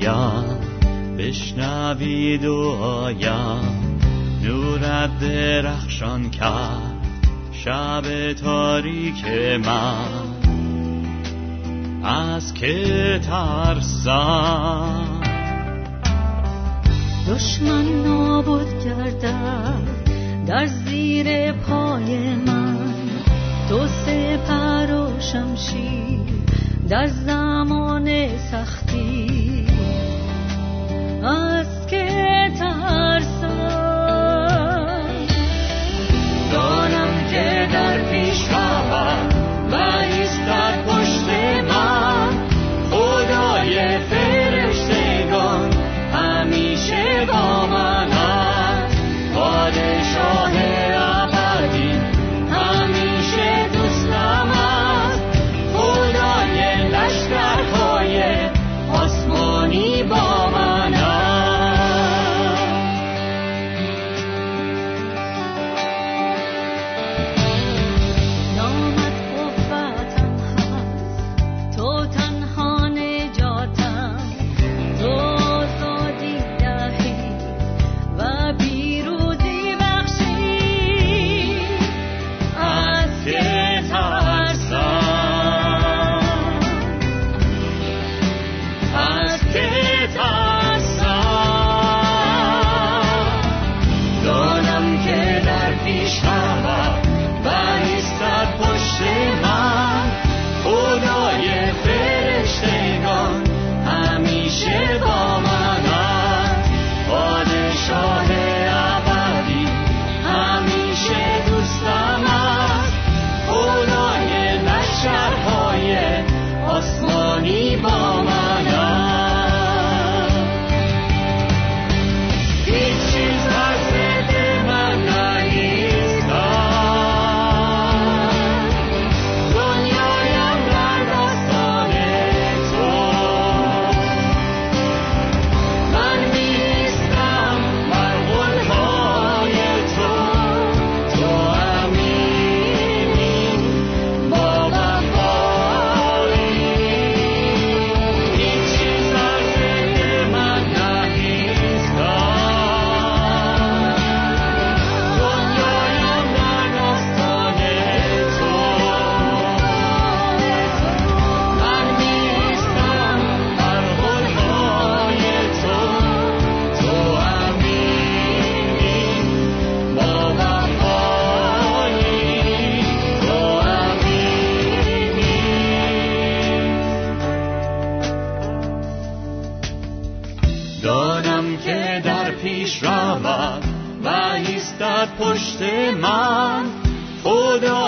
برایم بشنوید دعایم نورت درخشان کرد شب تاریک من. از که ترسم؟ دشمن نابود کردم در زیر پای من. تو سپر و شمشیر در زمان سختی Asket arsa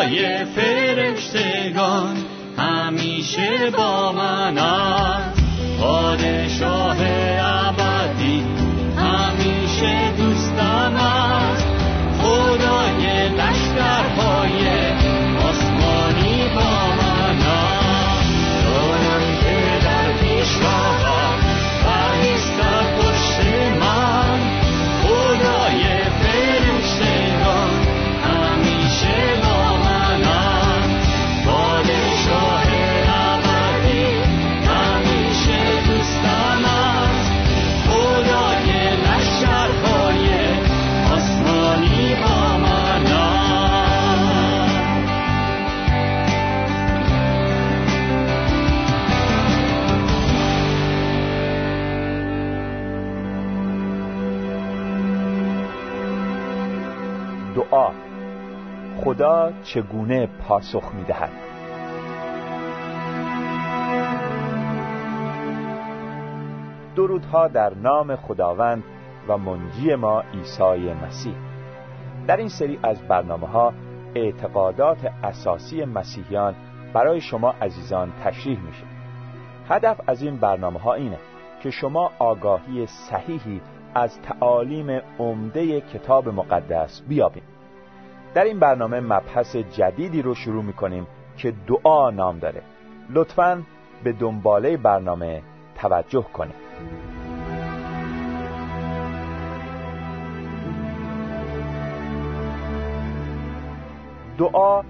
از که خدا چگونه پاسخ می‌دهد؟ درودها در نام خداوند و منجی ما عیسی مسیح. در این سری از برنامه ها اعتقادات اساسی مسیحیان برای شما عزیزان تشریح میشه هدف از این برنامه ها اینه که شما آگاهی صحیحی از تعالیم عمده کتاب مقدس بیابید. در این برنامه مبحث جدیدی رو شروع می‌کنیم که دعا نام داره. لطفا به دنباله برنامه توجه کنید. دعا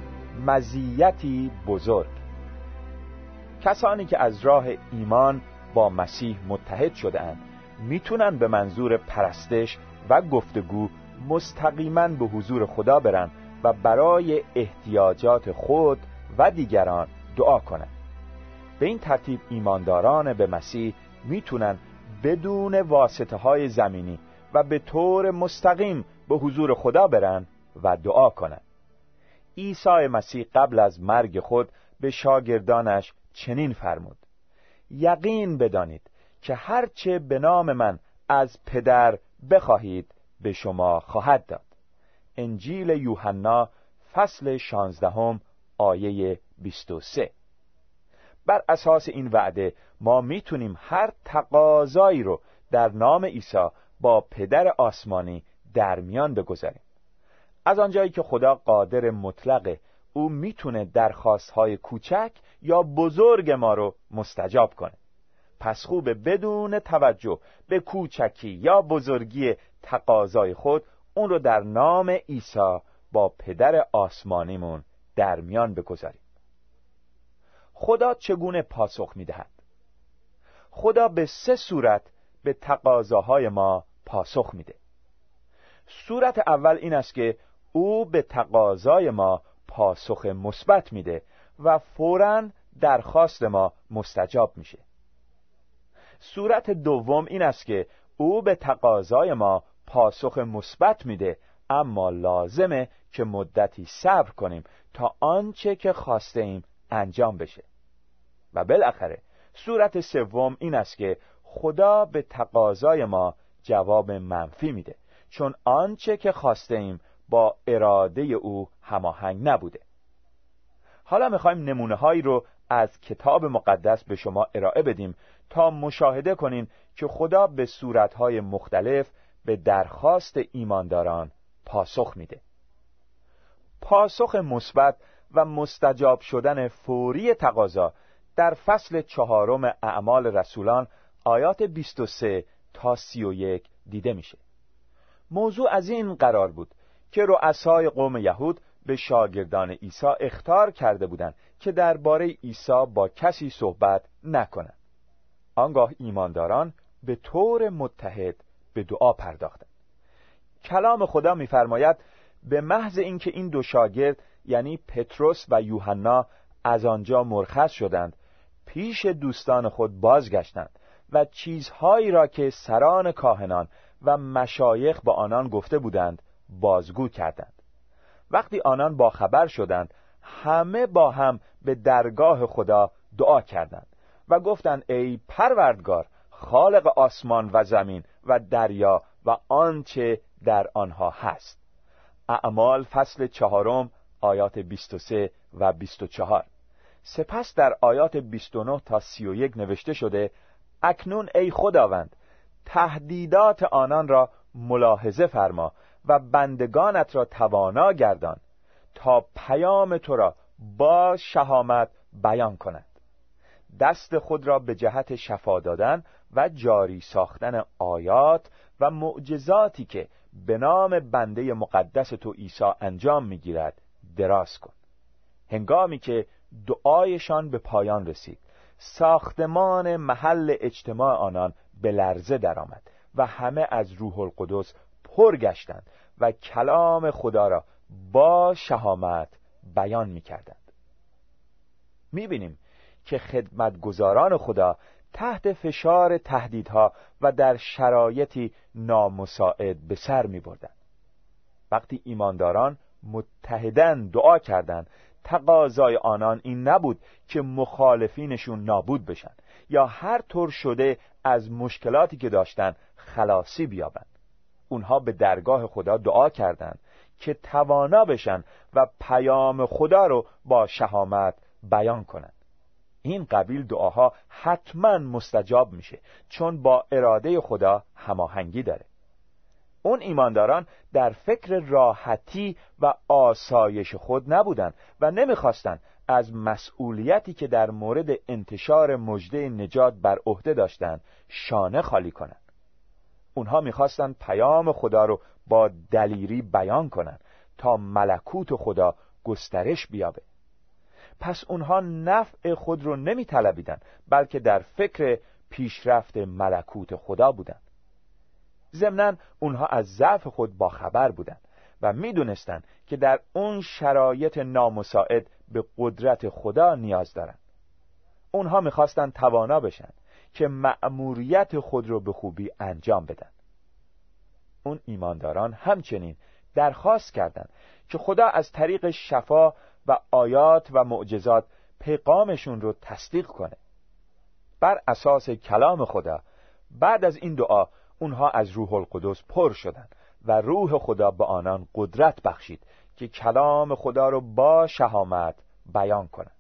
مزیتی بزرگ. کسانی که از راه ایمان با مسیح متحد شده اند می‌تونن به منظور پرستش و گفتگو مستقیما به حضور خدا برن و برای احتیاجات خود و دیگران دعا کنند. به این ترتیب ایمانداران به مسیح می‌تونن بدون واسطه های زمینی و به طور مستقیم به حضور خدا برن و دعا کنند. عیسی مسیح قبل از مرگ خود به شاگردانش چنین فرمود. یقین بدانید که هرچه به نام من از پدر بخواهید به شما خواهد داد. انجیل یوحنا فصل شانزدهم آیه 23 بر اساس این وعده ما می‌تونیم هر تقاضایی رو در نام عیسی با پدر آسمانی در میان بگذاریم. از آنجایی که خدا قادر مطلقه او می‌تونه درخواستهای کوچک یا بزرگ ما رو مستجاب کنه. پس خوبه بدون توجه به کوچکی یا بزرگی تقاضای خود اون رو در نام عیسی با پدر آسمانیمون در میان بگذاریم. خدا چگونه پاسخ می‌دهد؟ خدا به سه صورت به تقاضاهای ما پاسخ میده. صورت اول این است که او به تقاضای ما پاسخ مثبت میده و فورا درخواست ما مستجاب میشه. صورت دوم این است که او به تقاضای ما پاسخ مثبت میده اما لازمه که مدتی صبر کنیم تا آنچه که خواسته ایم انجام بشه. و بالاخره صورت سوم این است که خدا به تقاضای ما جواب منفی میده چون آنچه که خواسته ایم با اراده او هماهنگ نبوده. حالا می‌خوایم نمونه هایی رو از کتاب مقدس به شما ارائه بدیم تا مشاهده کنین که خدا به صورتهای مختلف به درخواست ایمانداران پاسخ میده. پاسخ مثبت و مستجاب شدن فوری تقاضا در فصل چهارم اعمال رسولان آیات 23 تا 31 دیده میشه. موضوع از این قرار بود که رؤسای قوم یهود به شاگردان عیسی اختار کرده بودند که درباره عیسی با کسی صحبت نکنند. آنگاه ایمانداران به طور متحد به دعا پرداختند. کلام خدا می‌فرماید به محض اینکه این دو شاگرد یعنی پتروس و یوحنا از آنجا مرخص شدند پیش دوستان خود بازگشتند و چیزهایی را که سران کاهنان و مشایخ با آنان گفته بودند بازگو کردند. وقتی آنان با خبر شدند همه با هم به درگاه خدا دعا کردند و گفتند ای پروردگار خالق آسمان و زمین و دریا و آنچه در آنها هست. اعمال فصل چهارم آیات 23 و 24 سپس در آیات 29 تا 31 نوشته شده اکنون ای خداوند تهدیدات آنان را ملاحظه فرما و بندگانت را توانا گردان تا پیام تو را با شهامت بیان کنند دست خود را به جهت شفا دادن و جاری ساختن آیات و معجزاتی که به نام بنده مقدس تو عیسی انجام می‌گیرد دراز کن. هنگامی که دعایشان به پایان رسید ساختمان محل اجتماع آنان به لرزه درآمد و همه از روح القدس پر گشتند و کلام خدا را با شهامت بیان می کردند می بینیم که خدمتگزاران خدا تحت فشار تهدیدها و در شرایطی نامساعد به سر می بردن. وقتی ایمانداران متحدن دعا کردند تقاضای آنان این نبود که مخالفینشون نابود بشن یا هر طور شده از مشکلاتی که داشتن خلاصی بیابند اونها به درگاه خدا دعا کردند که توانا بشن و پیام خدا رو با شهامت بیان کنند این قبیل دعاها حتما مستجاب میشه چون با اراده خدا هماهنگی داره. اون ایمانداران در فکر راحتی و آسایش خود نبودند و نمی‌خواستند از مسئولیتی که در مورد انتشار مجده نجات بر عهده داشتند شانه خالی کنند. اونها می‌خواستند پیام خدا رو با دلیری بیان کنند تا ملکوت خدا گسترش بیابه. پس اونها نفع خود رو نمی بلکه در فکر پیشرفت ملکوت خدا بودند ضمنا اونها از ضعف خود باخبر بودند و می‌دونستند که در اون شرایط نامساعد به قدرت خدا نیاز دارند اونها می‌خواستند توانا بشن که مأموریت خود رو به خوبی انجام بدن. اون ایمانداران همچنین درخواست کردند که خدا از طریق شفا و آیات و معجزات پیغامشون رو تصدیق کنه. بر اساس کلام خدا بعد از این دعا اونها از روح القدس پر شدند و روح خدا به آنان قدرت بخشید که کلام خدا رو با شهامت بیان کنند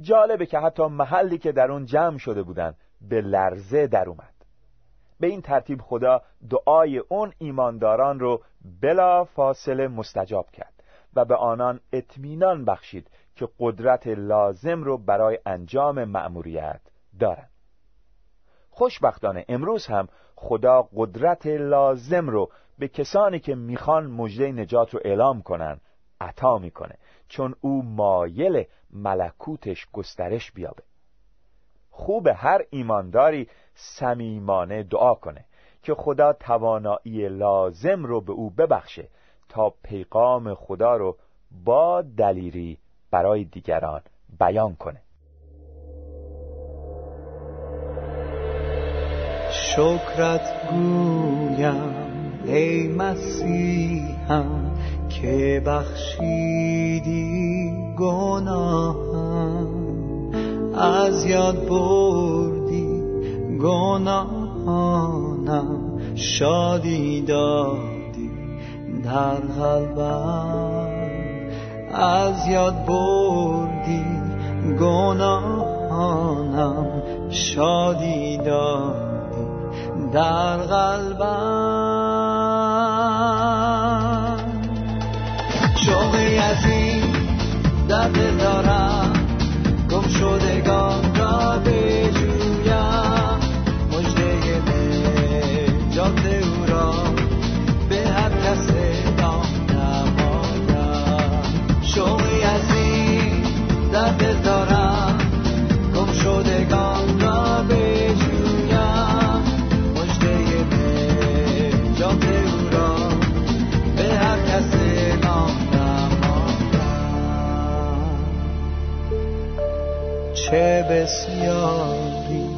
جالبه که حتی محلی که در اون جمع شده بودند به لرزه در اومد. به این ترتیب خدا دعای اون ایمانداران رو بلا فاصله مستجاب کرد. و به آنان اطمینان بخشید که قدرت لازم رو برای انجام مأموریت دارند. خوشبختانه امروز هم خدا قدرت لازم رو به کسانی که می‌خوان مژده نجات رو اعلام کنن عطا می‌کنه چون او مایل ملکوتش گسترش بیابه. خوب هر ایمانداری صمیمانه دعا کنه که خدا توانایی لازم رو به او ببخشه تا پیغام خدا رو با دلیری برای دیگران بیان کنه. شکرت گویم ای مسیحم که بخشیدی گناهم. از یاد بردی گناهانم شادی دادی در قلبم از یاد بردی گناهانم شادی دادی در قلبم. شوقی از این دل دارم گم شدگان را دارم گم شدگان را بجویم. مجده نجات او را به هر کس نام چه بسیاری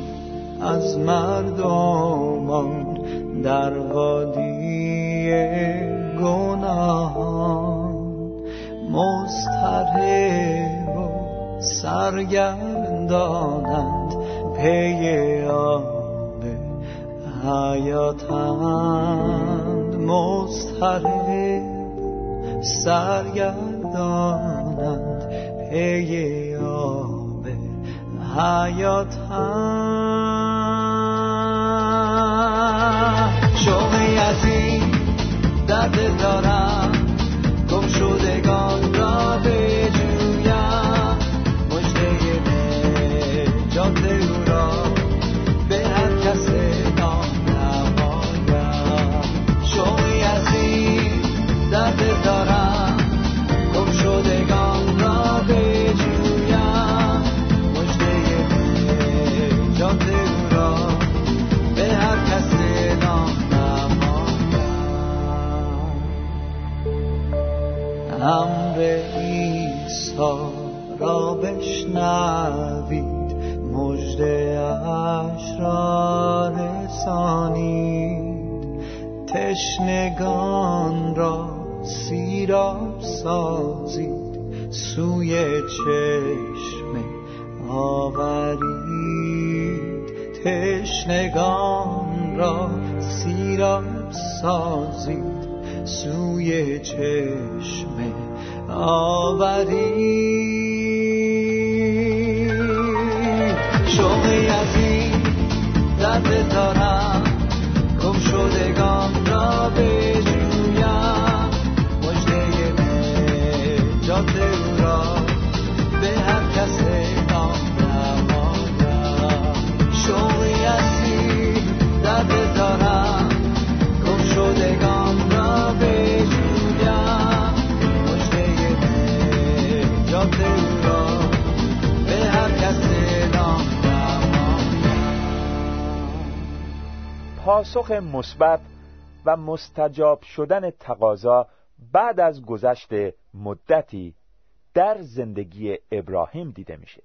از مردمان در وادی گناهان و سرگردانند پی آب حیاتند. مضطرب سرگردانند پی آب حیات هم شوقی از این در دل دارم. تشنگان را سیراب سازید. سوی چشمه آورید. تشنگان را سیراب سازید. سوی چشمه آورید. شوقی از این در پاسخ مثبت و مستجاب شدن تقاضا بعد از گذشت مدتی در زندگی ابراهیم دیده میشه.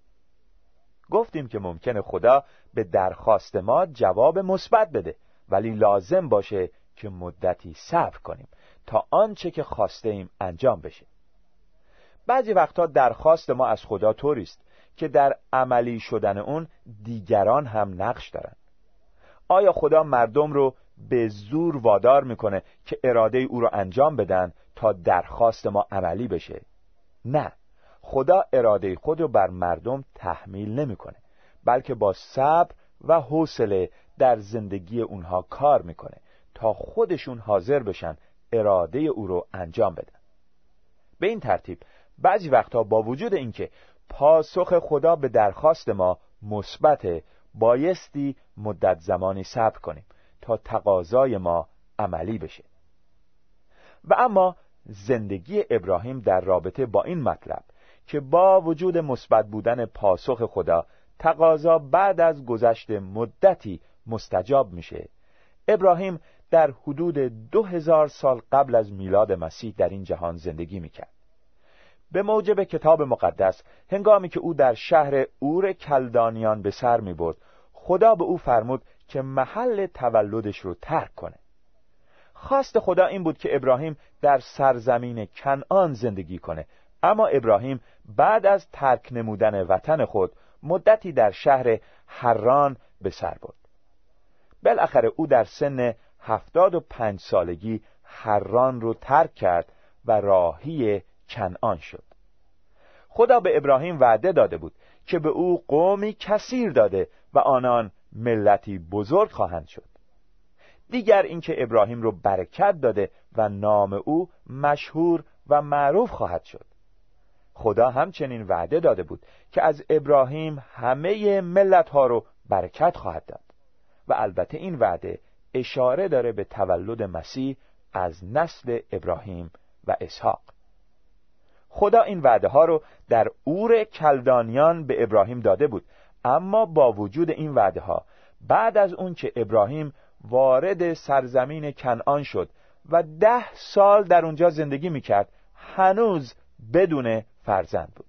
گفتیم که ممکنه خدا به درخواست ما جواب مثبت بده ولی لازم باشه که مدتی صبر کنیم تا آنچه که خواسته ایم انجام بشه. بعضی وقتا درخواست ما از خدا طوری است که در عملی شدن اون دیگران هم نقش دارن. آیا خدا مردم رو به زور وادار می‌کنه که اراده او رو انجام بدن تا درخواست ما عملی بشه؟ نه. خدا اراده خود رو بر مردم تحمیل نمی‌کنه بلکه با صبر و حوصله در زندگی اونها کار می‌کنه تا خودشون حاضر بشن اراده او رو انجام بدن. به این ترتیب بعضی وقتها با وجود اینکه پاسخ خدا به درخواست ما مثبت بایستی مدت زمانی صبر کنیم تا تقاضای ما عملی بشه. و اما زندگی ابراهیم در رابطه با این مطلب که با وجود مثبت بودن پاسخ خدا تقاضا بعد از گذشت مدتی مستجاب میشه. ابراهیم در حدود دو هزار سال قبل از میلاد مسیح در این جهان زندگی می‌کرد. به موجب کتاب مقدس هنگامی که او در شهر اور کلدانیان به سر می برد خدا به او فرمود که محل تولدش رو ترک کنه. خواست خدا این بود که ابراهیم در سرزمین کنعان زندگی کنه. اما ابراهیم بعد از ترک نمودن وطن خود مدتی در شهر حران به سر برد. بالاخره او در سن هفتاد و پنج سالگی حران رو ترک کرد و راهی کنعان شد. خدا به ابراهیم وعده داده بود که به او قومی کثیر داده و آنان ملتی بزرگ خواهند شد. دیگر اینکه ابراهیم رو برکت داده و نام او مشهور و معروف خواهد شد. خدا همچنین وعده داده بود که از ابراهیم همه ملت ها رو برکت خواهد داد و البته این وعده اشاره داره به تولد مسیح از نسل ابراهیم و اسحاق. خدا این وعده ها رو در اور کلدانیان به ابراهیم داده بود. اما با وجود این وعده ها بعد از اون که ابراهیم وارد سرزمین کنعان شد و ده سال در اونجا زندگی می‌کرد هنوز بدون فرزند بود.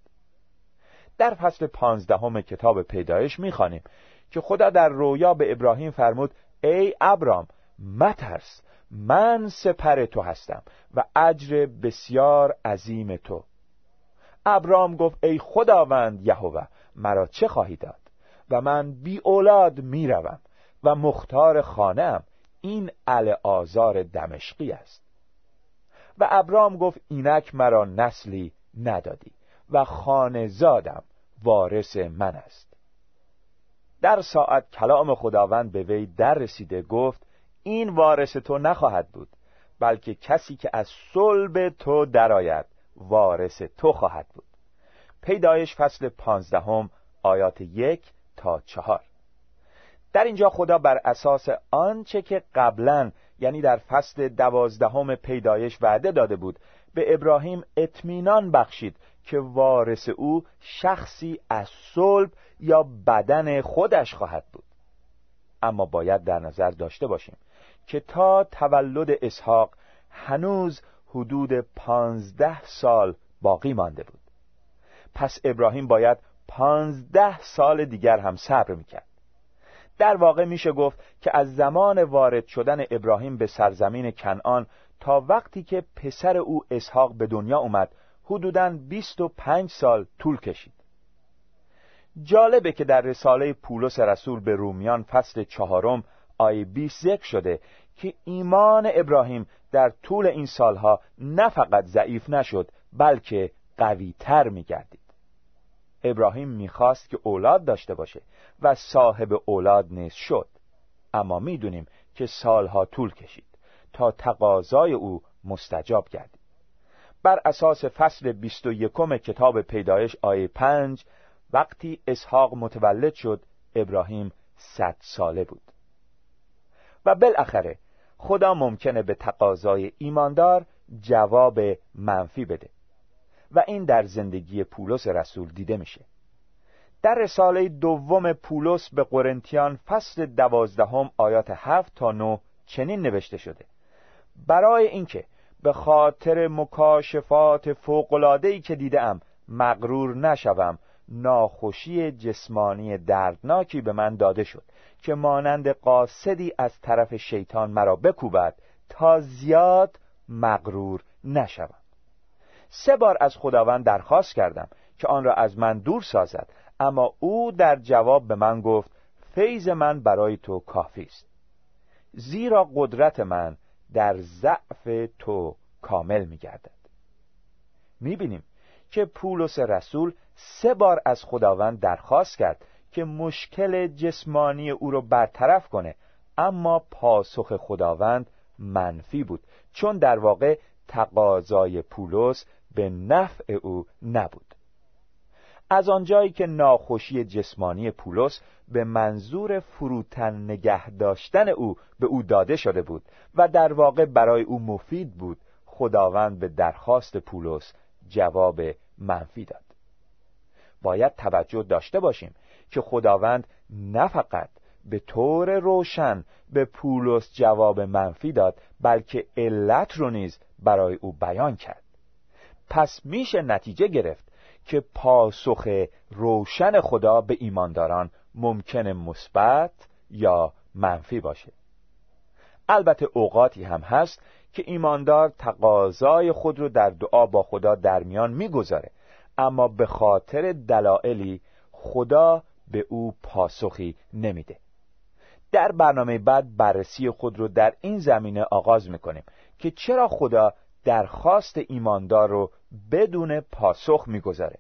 در فصل پانزدهم کتاب پیدایش می‌خوانیم که خدا در رویا به ابراهیم فرمود ای ابرام مترس من سپر تو هستم و اجر بسیار عظیم تو. ابرام گفت ای خداوند یهوه مرا چه خواهی داد؟ و من بی اولاد می‌روم و مختار خانم این ال آزار دمشقی است. و ابرام گفت اینک مرا نسلی ندادی و خانه زادم وارث من است. در ساعت کلام خداوند به وی در رسیده گفت این وارث تو نخواهد بود بلکه کسی که از صلب تو درآید وارث تو خواهد بود. پیدایش فصل پانزدهم آیات یک تا چهار. در اینجا خدا بر اساس آنچه که قبلا یعنی در فصل دوازدهم پیدایش وعده داده بود به ابراهیم اطمینان بخشید که وارث او شخصی از صلب یا بدن خودش خواهد بود. اما باید در نظر داشته باشیم که تا تولد اسحاق هنوز حدود پانزده سال باقی مانده بود. پس ابراهیم باید پانزده سال دیگر هم صبر می‌کرد. در واقع میشه گفت که از زمان وارد شدن ابراهیم به سرزمین کنعان تا وقتی که پسر او اسحاق به دنیا اومد حدوداً 25 سال طول کشید. جالبه که در رساله پولس رسول به رومیان فصل چهارم آیه 20 ذکر شده که ایمان ابراهیم در طول این سالها نه فقط ضعیف نشد بلکه قویتر میگردید. ابراهیم می‌خواست که اولاد داشته باشه و صاحب اولاد نیز شد. اما می‌دونیم که سالها طول کشید تا تقاضای او مستجاب گردید. بر اساس فصل 21 کتاب پیدایش آیه 5 وقتی اسحاق متولد شد ابراهیم صد ساله بود. و بالاخره خدا ممکنه به تقاضای ایماندار جواب منفی بده و این در زندگی پولس رسول دیده میشه. در رساله دوم پولس به قرنتیان فصل دوازدهم آیات هفت تا نو چنین نوشته شده. برای اینکه به خاطر مکاشفات فوقلادهی که دیدم مغرور نشوم ناخوشی جسمانی دردناکی به من داده شد که مانند قاصدی از طرف شیطان مرا بکوبد تا زیاد مغرور نشوم. سه بار از خداوند درخواست کردم که آن را از من دور سازد اما او در جواب به من گفت فیض من برای تو کافی است زیرا قدرت من در ضعف تو کامل می گردد می بینیم که پولس رسول سه بار از خداوند درخواست کرد که مشکل جسمانی او را برطرف کنه اما پاسخ خداوند منفی بود چون در واقع تقاضای پولس به نفع او نبود. از آنجایی که ناخوشی جسمانی پولس به منظور فروتن نگه داشتن او به او داده شده بود و در واقع برای او مفید بود خداوند به درخواست پولس جواب منفی داد. باید توجه داشته باشیم که خداوند نه فقط به طور روشن به پولس جواب منفی داد بلکه علت رو نیز برای او بیان کرد. پس میشه نتیجه گرفت که پاسخ روشن خدا به ایمانداران ممکن مثبت یا منفی باشه. البته اوقاتی هم هست که ایماندار تقاضای خود رو در دعا با خدا در میان می‌گذاره. اما به خاطر دلایلی خدا به او پاسخی نمیده. در برنامه بعد بررسی خود رو در این زمینه آغاز می‌کنیم که چرا خدا درخواست ایماندار رو بدون پاسخ می‌گذاره.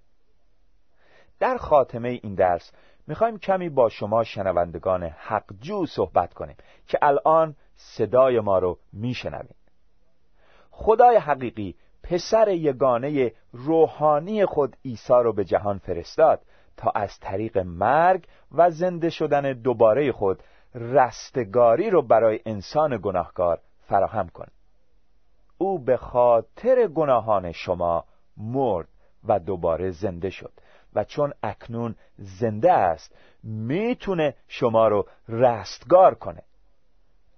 در خاتمه این درس می‌خوایم کمی با شما شنوندگان حقجو صحبت کنیم که الان صدای ما رو میشنویم. خدای حقیقی پسر یگانه روحانی خود عیسی رو به جهان فرستاد تا از طریق مرگ و زنده شدن دوباره خود رستگاری رو برای انسان گناهکار فراهم کند او به خاطر گناهان شما مرد و دوباره زنده شد و چون اکنون زنده است می‌تونه شما رو رستگار کنه.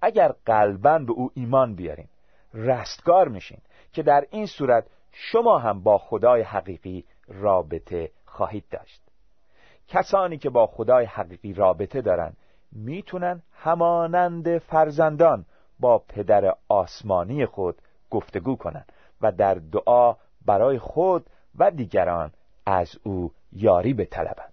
اگر قلبا به او ایمان بیارین رستگار میشین. که در این صورت شما هم با خدای حقیقی رابطه خواهید داشت. کسانی که با خدای حقیقی رابطه دارن می‌تونن همانند فرزندان با پدر آسمانی خود گفتگو کنند و در دعا برای خود و دیگران از او یاری بطلبند